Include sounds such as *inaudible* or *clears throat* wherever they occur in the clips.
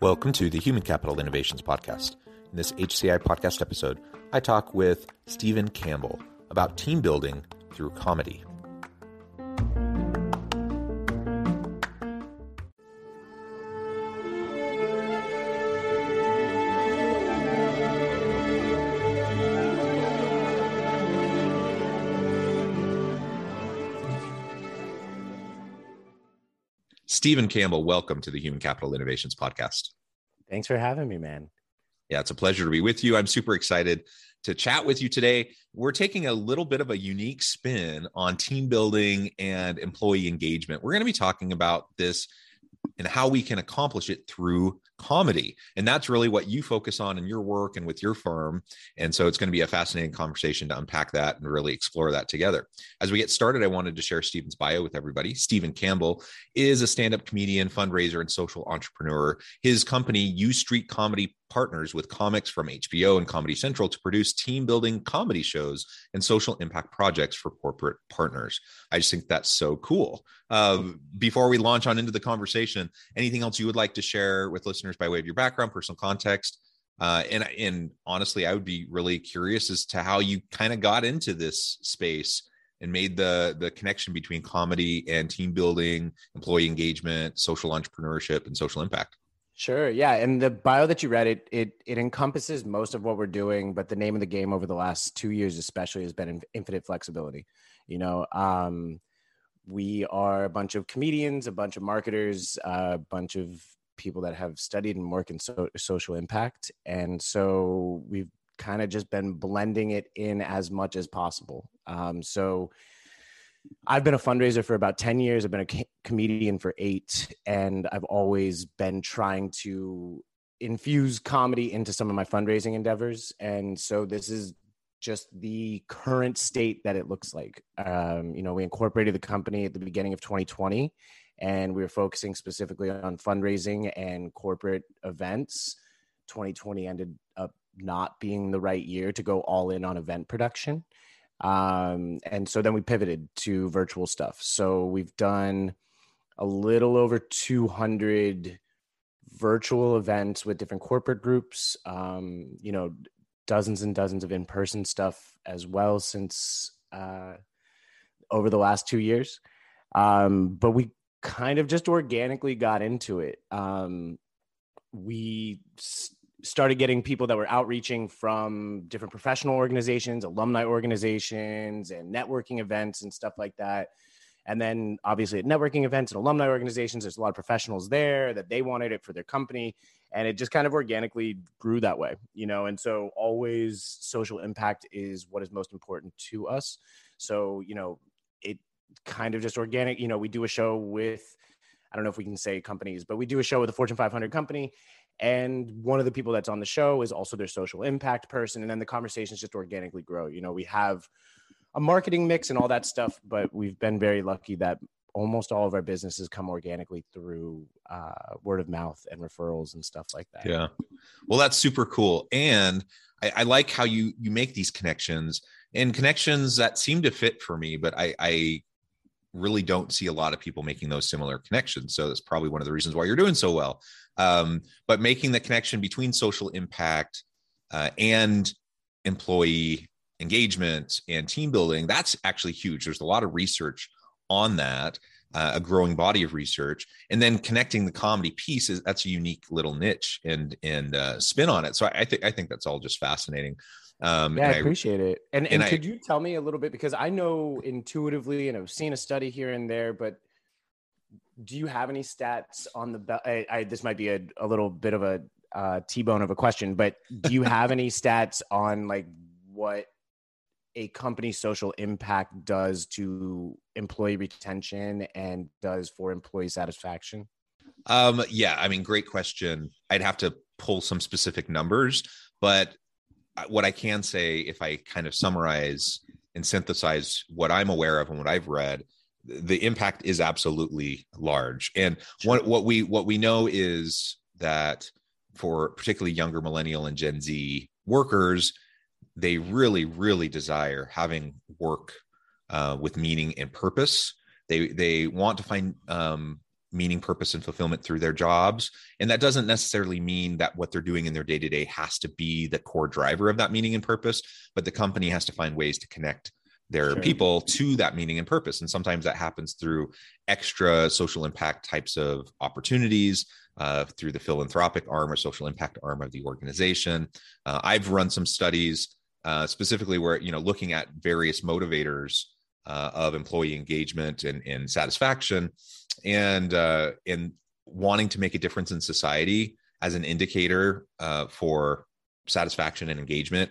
Welcome to the Human Capital Innovations Podcast. In this HCI podcast episode, I talk with Stephen Campbell about team building through comedy. Stephen Campbell, welcome to the Human Capital Innovations Podcast. Thanks for having me, man. Yeah, it's a pleasure to be with you. I'm super excited to chat with you today. We're taking a little bit of a unique spin on team building and employee engagement. We're going to be talking about this and how we can accomplish it through comedy. And that's really what you focus on in your work and with your firm. And so it's going to be a fascinating conversation to unpack that and really explore that together. As we get started, I wanted to share Stephen's bio with everybody. Stephen Campbell is a stand up comedian, fundraiser, and social entrepreneur. His company, U Streat Comedy partners with comics from HBO and Comedy Central to produce team building comedy shows and social impact projects for corporate partners. I just think that's so cool. Uh, before we launch on into the conversation, anything else you would like to share with listeners by way of your background, personal context? Uh, and and honestly, I would be really curious as to how you kind of got into this space and made the the connection between comedy and team building, employee engagement, social entrepreneurship, and social impact. Sure. Yeah. And the bio that you read, it it it encompasses most of what we're doing, but the name of the game over the last two years, especially, has been infinite flexibility. You know, um, we are a bunch of comedians, a bunch of marketers, a bunch of people that have studied and work in so, social impact, and so we've kind of just been blending it in as much as possible. Um, so I've been a fundraiser for about 10 years. I've been a comedian for eight, and I've always been trying to infuse comedy into some of my fundraising endeavors. And so this is just the current state that it looks like. Um, you know, we incorporated the company at the beginning of 2020, and we were focusing specifically on fundraising and corporate events. 2020 ended up not being the right year to go all in on event production um, and so then we pivoted to virtual stuff. So we've done a little over 200 virtual events with different corporate groups um, you know dozens and dozens of in-person stuff as well since uh, over the last two years. Um, but we kind of just organically got into it. Um, we started getting people that were outreaching from different professional organizations, alumni organizations, and networking events and stuff like that. And then obviously at networking events and alumni organizations, there's a lot of professionals there that they wanted it for their company. And it just kind of organically grew that way, you know. And so always social impact is what is most important to us. So, you know, it kind of just organic, you know, we do a show with I don't know if we can say companies, but we do a show with a Fortune 500 company and one of the people that's on the show is also their social impact person and then the conversations just organically grow you know we have a marketing mix and all that stuff but we've been very lucky that almost all of our businesses come organically through uh, word of mouth and referrals and stuff like that yeah well that's super cool and I, I like how you you make these connections and connections that seem to fit for me but i i really don't see a lot of people making those similar connections. So that's probably one of the reasons why you're doing so well. Um, but making the connection between social impact uh, and employee engagement and team building, that's actually huge. There's a lot of research on that. uh, a growing body of research and then connecting the comedy piece is that's a unique little niche and and uh, spin on it so I, I think i think that's all just fascinating um, yeah, I appreciate it. And and, and could I, you tell me a little bit because I know intuitively and I've seen a study here and there, but do you have any stats on the? I, I this might be a, a little bit of a uh, T-bone of a question, but do you have any *laughs* stats on like what a company's social impact does to employee retention and does for employee satisfaction? Um, yeah, I mean, great question. I'd have to pull some specific numbers, but what I can say, if I kind of summarize and synthesize what I'm aware of and what I've read, the impact is absolutely large. And sure. what, what we what we know is that for particularly younger millennial and Gen Z workers, they really, really desire having work uh, with meaning and purpose. They they want to find um, meaning, purpose, and fulfillment through their jobs. And that doesn't necessarily mean that what they're doing in their day to day has to be the core driver of that meaning and purpose, but the company has to find ways to connect their sure. people to that meaning and purpose. And sometimes that happens through extra social impact types of opportunities. Uh, through the philanthropic arm or social impact arm of the organization. Uh, I've run some studies uh, specifically where, you know, looking at various motivators uh, of employee engagement and, and satisfaction and uh, and wanting to make a difference in society as an indicator uh, for satisfaction and engagement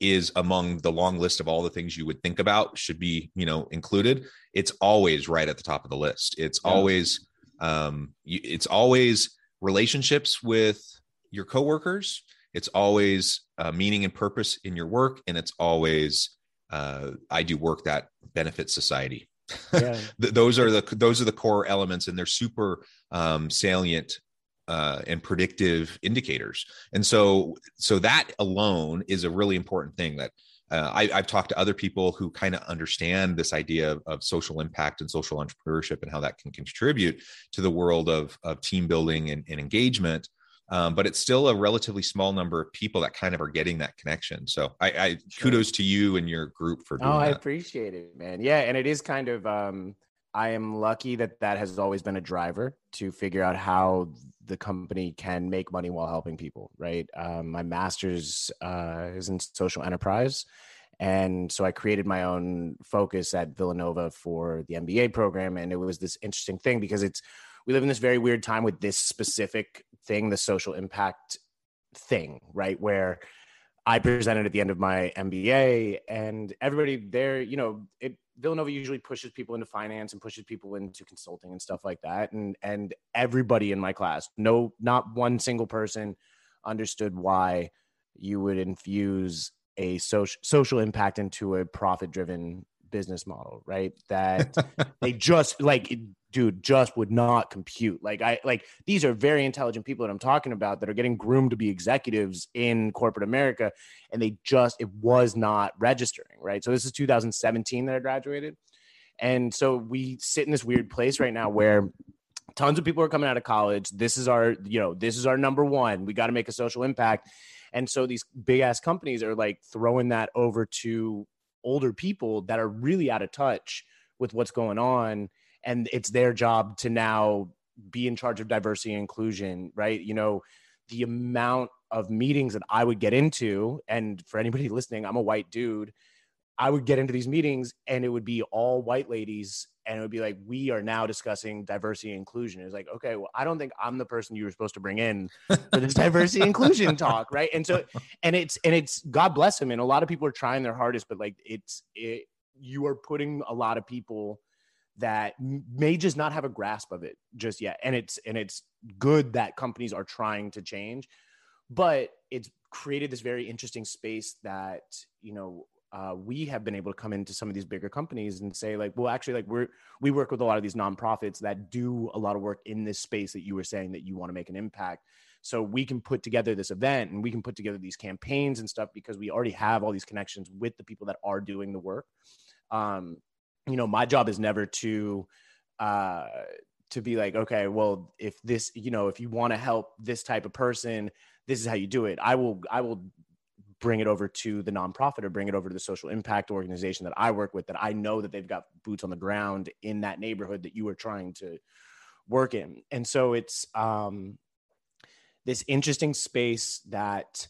is among the long list of all the things you would think about should be you know included it's always right at the top of the list it's yeah. always um it's always relationships with your coworkers it's always uh, meaning and purpose in your work and it's always uh, i do work that benefits society *laughs* yeah. those are the those are the core elements, and they're super um, salient uh, and predictive indicators. And so, so that alone is a really important thing that uh, I, have talked to other people who kind of understand this idea of, of, social impact and social entrepreneurship and how that can contribute to the world of, of team building and, and engagement um, but it's still a relatively small number of people that kind of are getting that connection. So I, I sure. kudos to you and your group for doing oh, I appreciate it, man. Yeah, and it is kind of um, I am lucky that that has always been a driver to figure out how the company can make money while helping people. Right. Um, my master's uh, is in social enterprise. And so I created my own focus at Villanova for the MBA program. And it was this interesting thing because it's we live in this very weird time with this specific thing, the social impact thing, right? Where I presented at the end of my MBA, and everybody there, you know, it, Villanova usually pushes people into finance and pushes people into consulting and stuff like that. And and everybody in my class, no, not one single person understood why you would infuse a social social impact into a profit driven business model, right? That *laughs* they just like dude just would not compute. Like i like these are very intelligent people that i'm talking about that are getting groomed to be executives in corporate america and they just it was not registering right? So this is 2017 that i graduated. And so we sit in this weird place right now where tons of people are coming out of college. This is our you know this is our number one. We got to make a social impact. And so these big ass companies are like throwing that over to older people that are really out of touch with what's going on and it's their job to now be in charge of diversity and inclusion right? You know the amount of meetings that i would get into and for anybody *laughs* listening i'm a white dude i would get into these meetings and it would be all white ladies and it would be like we are now discussing diversity and inclusion. It's like okay well i don't think i'm the person you were supposed to bring in for this diversity inclusion *laughs* talk right? And so and it's and it's god bless him and a lot of people are trying their hardest but like it's it you are putting a lot of people that may just not have a grasp of it just yet and it's and it's good that companies are trying to change but it's created this very interesting space that you know uh, we have been able to come into some of these bigger companies and say like well actually like we're we work with a lot of these nonprofits that do a lot of work in this space that you were saying that you want to make an impact. So we can put together this event and we can put together these campaigns and stuff because we already have all these connections with the people that are doing the work. Um, you know my job is never to uh to be like okay well if this you know if you want to help this type of person this is how you do it. I will i will bring it over to the nonprofit or bring it over to the social impact organization that I work with that I know that they've got boots on the ground in that neighborhood that you are trying to work in. And so it's um, this interesting space that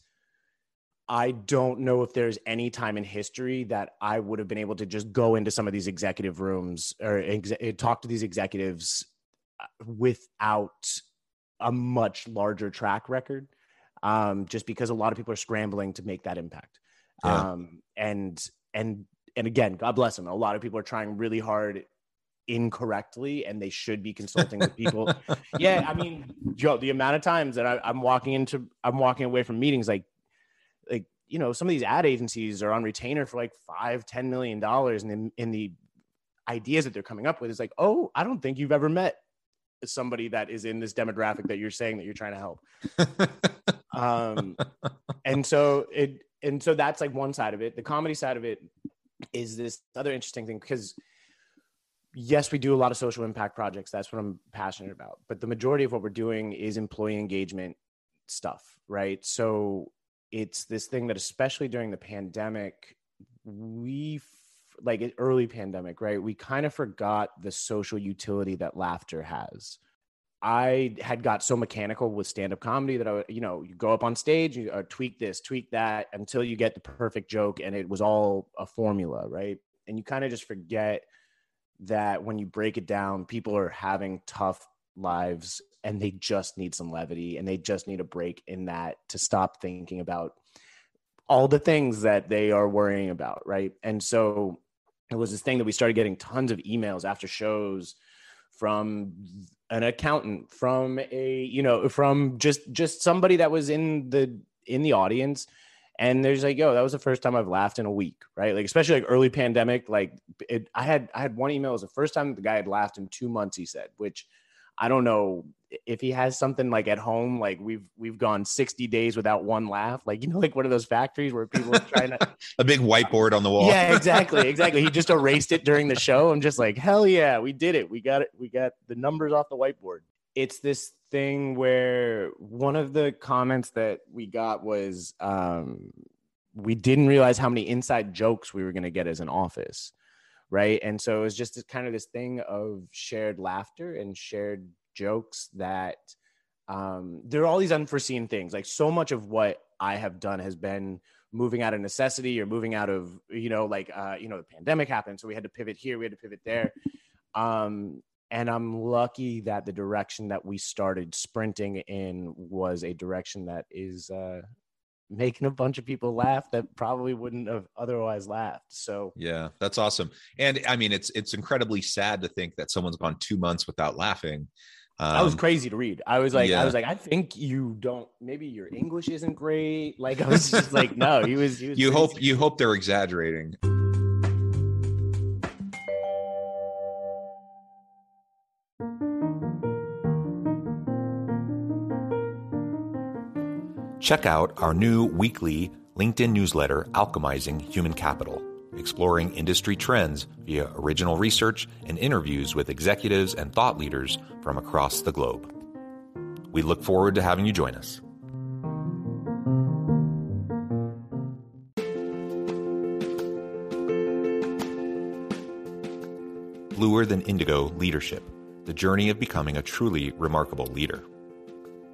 I don't know if there's any time in history that I would have been able to just go into some of these executive rooms or ex- talk to these executives uh, without a much larger track record um, just because a lot of people are scrambling to make that impact. Yeah. Um, and and and again, God bless them. A lot of people are trying really hard incorrectly, and they should be consulting with people. *laughs* yeah, I mean, Joe, the amount of times that I, I'm walking into, I'm walking away from meetings like, like you know, some of these ad agencies are on retainer for like five, ten million dollars, and in, in the ideas that they're coming up with is like, oh, I don't think you've ever met somebody that is in this demographic that you're saying that you're trying to help. *laughs* um, *laughs* and so it, and so that's like one side of it. The comedy side of it is this other interesting thing because yes, we do a lot of social impact projects. That's what I'm passionate about. But the majority of what we're doing is employee engagement stuff, right? So it's this thing that, especially during the pandemic, we like early pandemic, right? We kind of forgot the social utility that laughter has. I had got so mechanical with stand up comedy that I would, you know, you go up on stage, you uh, tweak this, tweak that until you get the perfect joke. And it was all a formula, right? And you kind of just forget that when you break it down, people are having tough lives and they just need some levity and they just need a break in that to stop thinking about all the things that they are worrying about, right? And so it was this thing that we started getting tons of emails after shows from an accountant from a you know from just just somebody that was in the in the audience. And there's like yo that was the first time i've laughed in a week right? Like especially like early pandemic like it i had i had one email. It was the first time the guy had laughed in two months he said which I don't know if he has something like at home, like we've we've gone 60 days without one laugh, like you know, like one of those factories where people are trying to *laughs* a big whiteboard on the wall. Yeah, exactly, *laughs* exactly. He just erased it during the show. I'm just like, hell yeah, we did it. We got it. We got the numbers off the whiteboard. It's this thing where one of the comments that we got was um, we didn't realize how many inside jokes we were going to get as an office right? And so it was just kind of this thing of shared laughter and shared jokes that um, there are all these unforeseen things like so much of what i have done has been moving out of necessity or moving out of you know like uh, you know the pandemic happened so we had to pivot here we had to pivot there. Um, and i'm lucky that the direction that we started sprinting in was a direction that is uh, making a bunch of people laugh that probably wouldn't have otherwise laughed. So yeah, that's awesome. And I mean, it's it's incredibly sad to think that someone's gone two months without laughing. Um, that was crazy to read. I was like, yeah. I was like, I think you don't. Maybe your English isn't great. Like I was *laughs* just like, no, he was. He was you hope you hope they're exaggerating. Check out our new weekly LinkedIn newsletter, Alchemizing Human Capital, exploring industry trends via original research and interviews with executives and thought leaders from across the globe. We look forward to having you join us. Bluer Than Indigo Leadership The Journey of Becoming a Truly Remarkable Leader.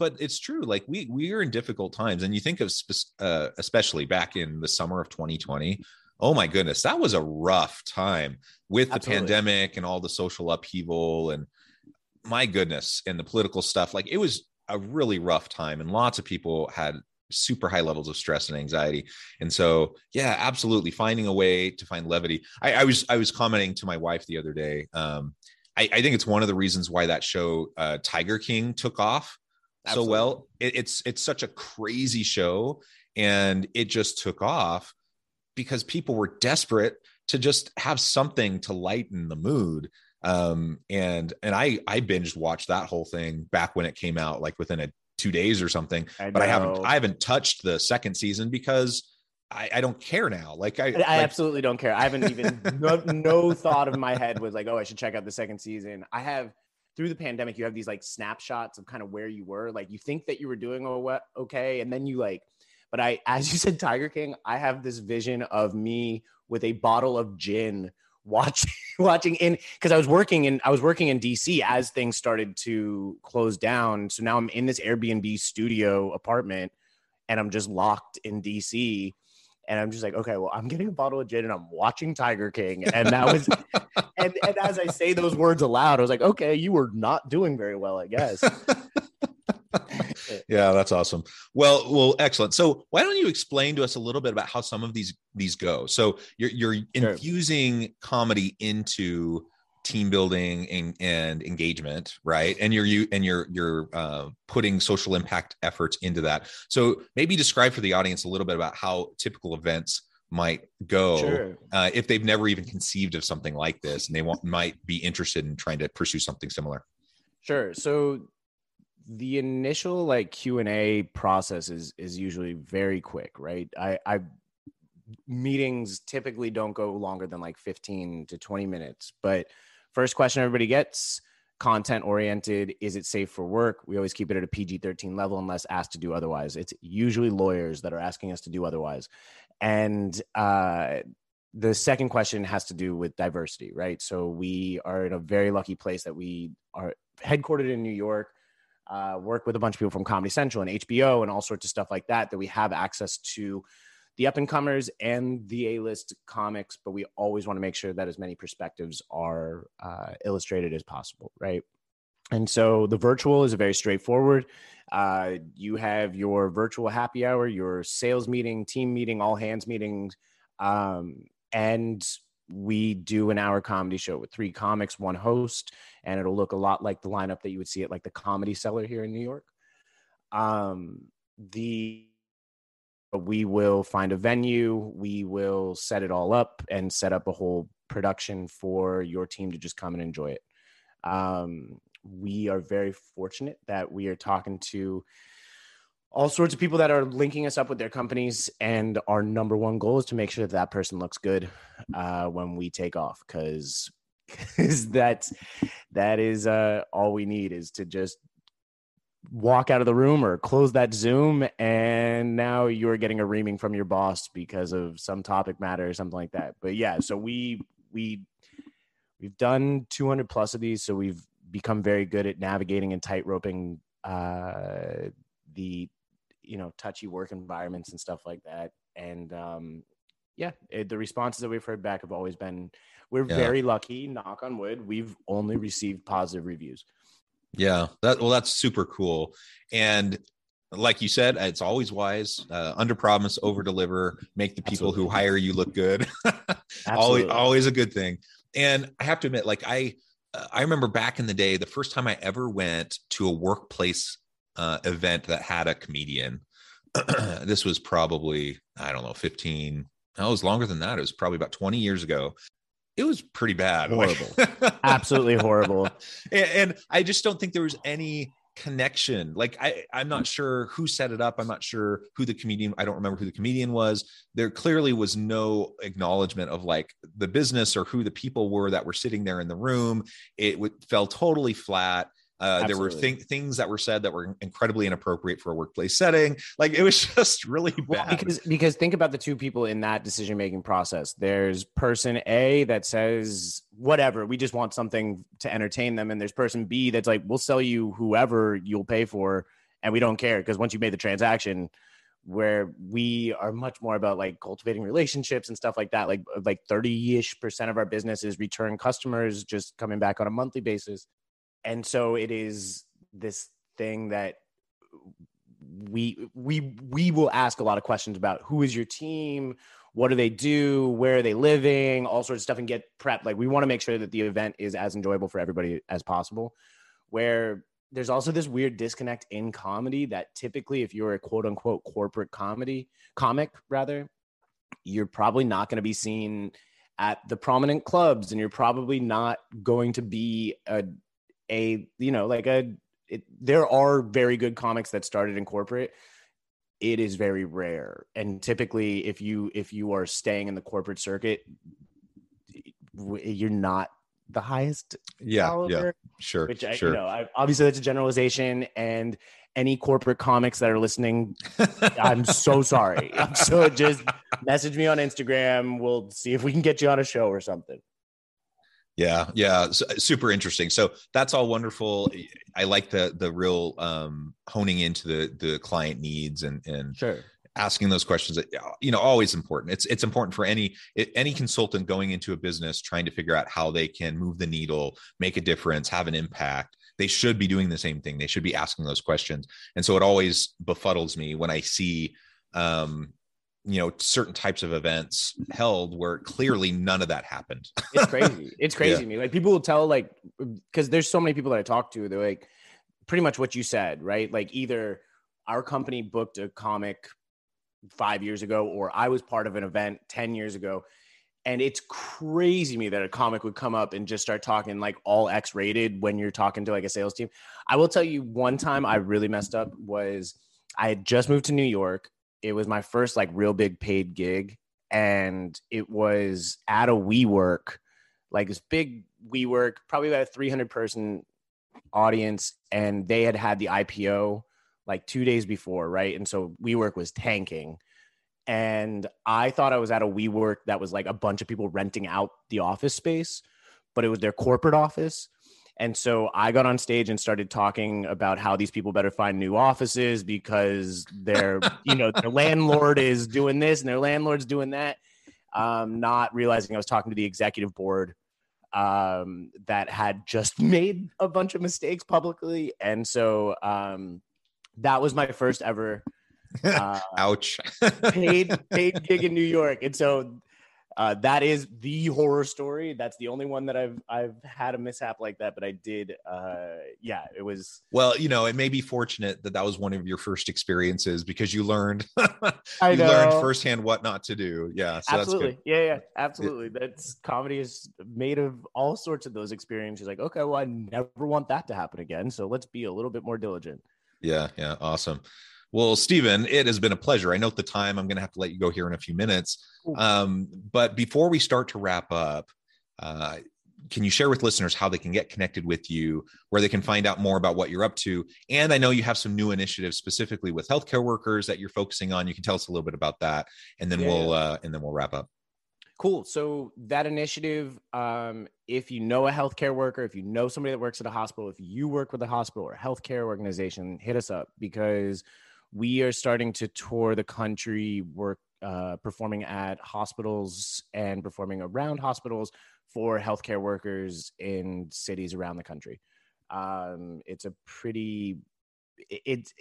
But it's true like we we are in difficult times and you think of uh, especially back in the summer of 2020 Oh my goodness, that was a rough time with Absolutely. the pandemic and all the social upheaval and my goodness and the political stuff. Like it was a really rough time and lots of people had super high levels of stress and anxiety. And so, yeah, absolutely finding a way to find levity. I, I was I was commenting to my wife the other day. Um, I, I, think it's one of the reasons why that show uh, Tiger King took off Absolutely. so well. It, it's it's such a crazy show, and it just took off because people were desperate to just have something to lighten the mood. Um, and and I I binged watched that whole thing back when it came out, like within a two days or something. I but I haven't I haven't touched the second season because I, I, don't care now. Like I, I like, absolutely don't care. I haven't even no, no thought of my head was like, oh, I should check out the second season. I have through the pandemic, you have these like snapshots of kind of where you were. Like you think that you were doing okay, and then you like but I, *laughs* as you said, Tiger King, I have this vision of me with a bottle of gin watching *laughs* watching in because I was working in I was working in DC as things started to close down. So now I'm in this Airbnb studio apartment and I'm just locked in DC. And I'm just like, okay, well, I'm getting a bottle of gin and I'm watching Tiger King. And that was *laughs* and, and as I say those words aloud, I was like, okay, you were not doing very well, I guess. *laughs* yeah, that's awesome. Well, well, excellent. So why don't you explain to us a little bit about how some of these these go? So you're you're sure. infusing comedy into team building and, and, engagement right? And you're you and you're you're uh, putting social impact efforts into that. So maybe describe for the audience a little bit about how typical events might go sure. uh, if they've never even conceived of something like this and they want, might be interested in trying to pursue something similar. Sure. So the initial like q&a process is is usually very quick right? I i meetings typically don't go longer than like 15 to 20 minutes but first question everybody gets content oriented is it safe for work? We always keep it at a pg-13 level unless asked to do otherwise. It's usually lawyers that are asking us to do otherwise. And uh the second question has to do with diversity right? So we are in a very lucky place that we are headquartered in new york uh, work with a bunch of people from Comedy Central and HBO and all sorts of stuff like that, that we have access to the up and comers and the A list comics, but we always want to make sure that as many perspectives are uh, illustrated as possible, right? And so the virtual is very straightforward. Uh, you have your virtual happy hour, your sales meeting, team meeting, all hands meetings, um, and we do an hour comedy show with three comics, one host, and it'll look a lot like the lineup that you would see at like the Comedy Cellar here in New York. Um, the we will find a venue, we will set it all up and set up a whole production for your team to just come and enjoy it. Um, we are very fortunate that we are talking to all sorts of people that are linking us up with their companies and our number one goal is to make sure that that person looks good uh, when we take off because because *laughs* that's that is uh, all we need is to just walk out of the room or close that zoom and now you're getting a reaming from your boss because of some topic matter or something like that. But yeah so we we we've done 200 plus of these so we've become very good at navigating and tight roping uh, the you know touchy work environments and stuff like that. And um yeah it, the responses that we've heard back have always been we're yeah. very lucky knock on wood we've only received positive reviews yeah that well that's super cool and like you said it's always wise uh, under promise over deliver make the people Absolutely. who hire you look good *laughs* always always a good thing and i have to admit like i uh, i remember back in the day the first time i ever went to a workplace uh, event that had a comedian. *clears throat* this was probably, I don't know, 15, no, it was longer than that. It was probably about 20 years ago. It was pretty bad. *laughs* Horrible. Absolutely horrible. *laughs* And, and, I just don't think there was any connection. Like I, I'm not sure who set it up. I'm not sure who the comedian, I don't remember who the comedian was. There clearly was no acknowledgement of like the business or who the people were that were sitting there in the room. It w- fell totally flat uh, there were th- things that were said that were incredibly inappropriate for a workplace setting. Like it was *laughs* just really bad. Well, because because think about the two people in that decision making process. There's person A that says whatever, we just want something to entertain them, and there's person B that's like, we'll sell you whoever you'll pay for, and we don't care because once you made the transaction, where we are much more about like cultivating relationships and stuff like that. Like like 30-ish percent of our business is return customers just coming back on a monthly basis. And so it is this thing that we we we will ask a lot of questions about who is your team what do they do where are they living all sorts of stuff and get prepped. Like we want to make sure that the event is as enjoyable for everybody as possible where there's also this weird disconnect in comedy that typically if you're a quote unquote corporate comedy comic rather you're probably not going to be seen at the prominent clubs and you're probably not going to be a a you know like a it, there are very good comics that started in corporate. It is very rare. And typically if you if you are staying in the corporate circuit you're not the highest yeah caliber, yeah sure which I, sure. you know I, obviously that's a generalization. And any corporate comics that are listening *laughs* i'm so sorry. *laughs* So just message me on instagram. We'll see if we can get you on a show or something yeah, yeah, super interesting. So that's all wonderful. I like the the real um, honing into the the client needs and and sure. asking those questions. That, you know, always important. It's it's important for any any consultant going into a business trying to figure out how they can move the needle, make a difference, have an impact. They should be doing the same thing. They should be asking those questions. And so it always befuddles me when I see um, you know certain types of events held where clearly none of that happened. It's crazy. It's *laughs* crazy yeah. to me. Like people will tell like because there's so many people that i talk to they're like pretty much what you said right? Like either our company booked a comic five years ago or i was part of an event 10 years ago and it's crazy me that a comic would come up and just start talking like all x rated when you're talking to like a sales team. I will tell you one time i really messed up was i had just moved to new york it was my first like real big paid gig and it was at a WeWork, like this big WeWork, probably about a 300 person audience, and they had had the IPO like two days before, right? And so WeWork was tanking, and I thought I was at a WeWork that was like a bunch of people renting out the office space, but it was their corporate office. And so I got on stage and started talking about how these people better find new offices because their, you know, their *laughs* landlord is doing this and their landlord's doing that. Um, not realizing I was talking to the executive board um, that had just *laughs* made a bunch of mistakes publicly. And so um, that was my first ever uh, *laughs* ouch paid paid gig in New York. And so uh, that is the horror story. That's the only one that I've I've had a mishap like that. But I did, uh, yeah, it was. Well, you know, it may be fortunate that that was one of your first experiences because you learned *laughs* I you know. learned firsthand what not to do. Yeah, so absolutely. Yeah, yeah, absolutely. That's comedy is made of all sorts of those experiences. Like, okay, well, I never want that to happen again. So let's be a little bit more diligent. Yeah, yeah, awesome. Well, Stephen, it has been a pleasure. I note the time. I'm going to have to let you go here in a few minutes. Um, but before we start to wrap up, uh, can you share with listeners how they can get connected with you, where they can find out more about what you're up to? And I know you have some new initiatives specifically with healthcare workers that you're focusing on. You can tell us a little bit about that, and then yeah, we'll uh, and then we'll wrap up. Cool. So that initiative, um, if you know a healthcare worker, if you know somebody that works at a hospital, if you work with a hospital or a healthcare organization, hit us up because we are starting to tour the country, work uh, performing at hospitals and performing around hospitals for healthcare workers in cities around the country. Um, it's a pretty, it's,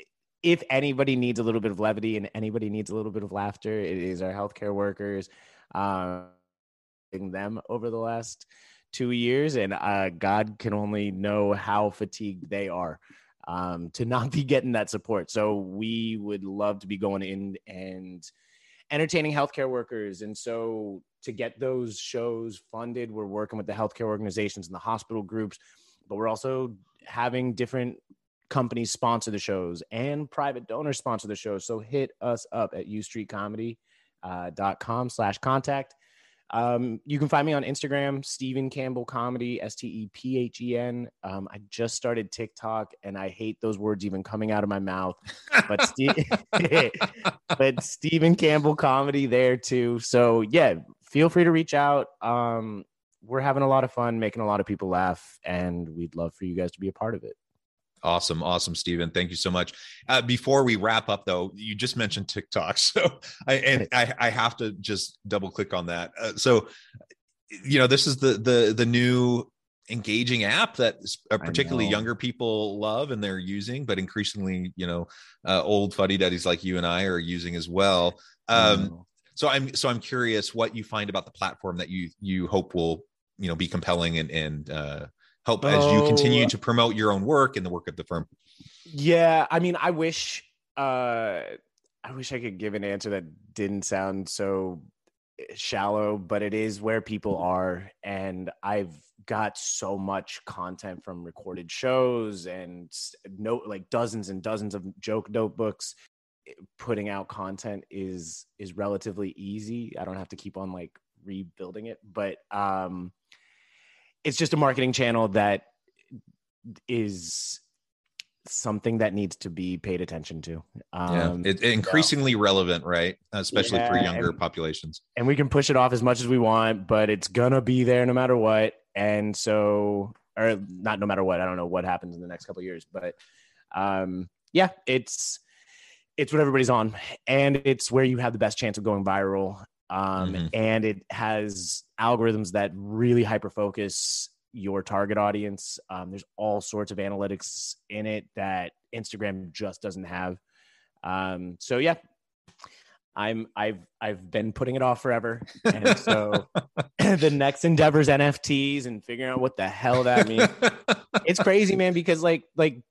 if anybody needs a little bit of levity and anybody needs a little bit of laughter, it is our healthcare workers. Um, them over the last two years, and uh, God can only know how fatigued they are um, to not be getting that support. So we would love to be going in and entertaining healthcare workers. And so to get those shows funded, we're working with the healthcare organizations and the hospital groups, but we're also having different companies sponsor the shows and private donors sponsor the shows. So hit us up at ustreatcomedy.com uh, slash contact um, you can find me on Instagram, Stephen Campbell Comedy, S T E P H E N. Um, I just started TikTok, and I hate those words even coming out of my mouth. But *laughs* but Stephen Campbell Comedy there too. So yeah, feel free to reach out. Um, we're having a lot of fun, making a lot of people laugh, and we'd love for you guys to be a part of it. Awesome, awesome, Stephen. Thank you so much. Uh, before we wrap up, though, you just mentioned TikTok, *laughs* so I and I, I have to just double click on that. Uh, so, you know, this is the the the new engaging app that uh, particularly younger people love and they're using, but increasingly, you know, uh, old fuddy duddies like you and I are using as well. Um, so I'm so I'm curious what you find about the platform that you you hope will you know be compelling and and help as you continue to promote your own work and the work of the firm. Yeah, I mean, I wish uh, I wish I could give an answer that didn't sound so eh, shallow, but it is where people are, and I've got so much content from recorded shows and note like dozens and dozens of joke notebooks. Eh, putting out content is is relatively easy. I don't have to keep on like rebuilding it but um it's just a marketing channel that is something that needs to be paid attention to. Um, yeah, it, increasingly relevant, right? Especially yeah, for younger and, populations. And we can push it off as much as we want, but it's gonna be there no matter what. And so, or not no matter what. I don't know what happens in the next couple years, but um, yeah, it's it's what everybody's on, and it's where you have the best chance of going viral. Um, mm-hmm. And it has algorithms that really hyper focus your target audience. Um, there's all sorts of analytics in it that Instagram just doesn't have. Um, so yeah, I'm I've I've been putting it off forever, and so *laughs* the next endeavors NFTs and figuring out what the hell that means. *laughs* it's crazy, man, because like like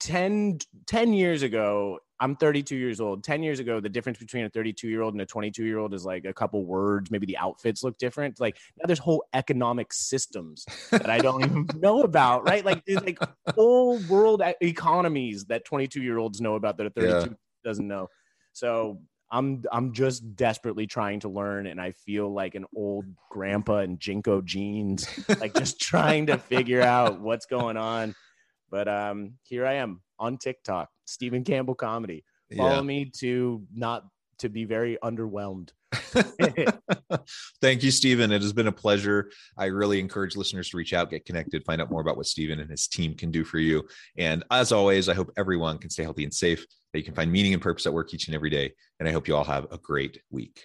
10, 10 years ago, I'm 32 years old. 10 years ago, the difference between a 32 year old and a 22 year old is like a couple words. Maybe the outfits look different. Like now there's whole economic systems that I don't even *laughs* know about, right? Like there's like whole world economies that 22 year olds know about that a 32 yeah. doesn't know. So I'm I'm just desperately trying to learn, and I feel like an old grandpa in JNCO jeans, like just trying to figure out what's going on. But um, here I am on TikTok, Stephen Campbell comedy. Follow yeah. me to not to be very underwhelmed. *laughs* Thank you, Stephen. It has been a pleasure. I really encourage listeners to reach out, get connected, find out more about what Stephen and his team can do for you. And as always, I hope everyone can stay healthy and safe, that you can find meaning and purpose at work each and every day. And I hope you all have a great week.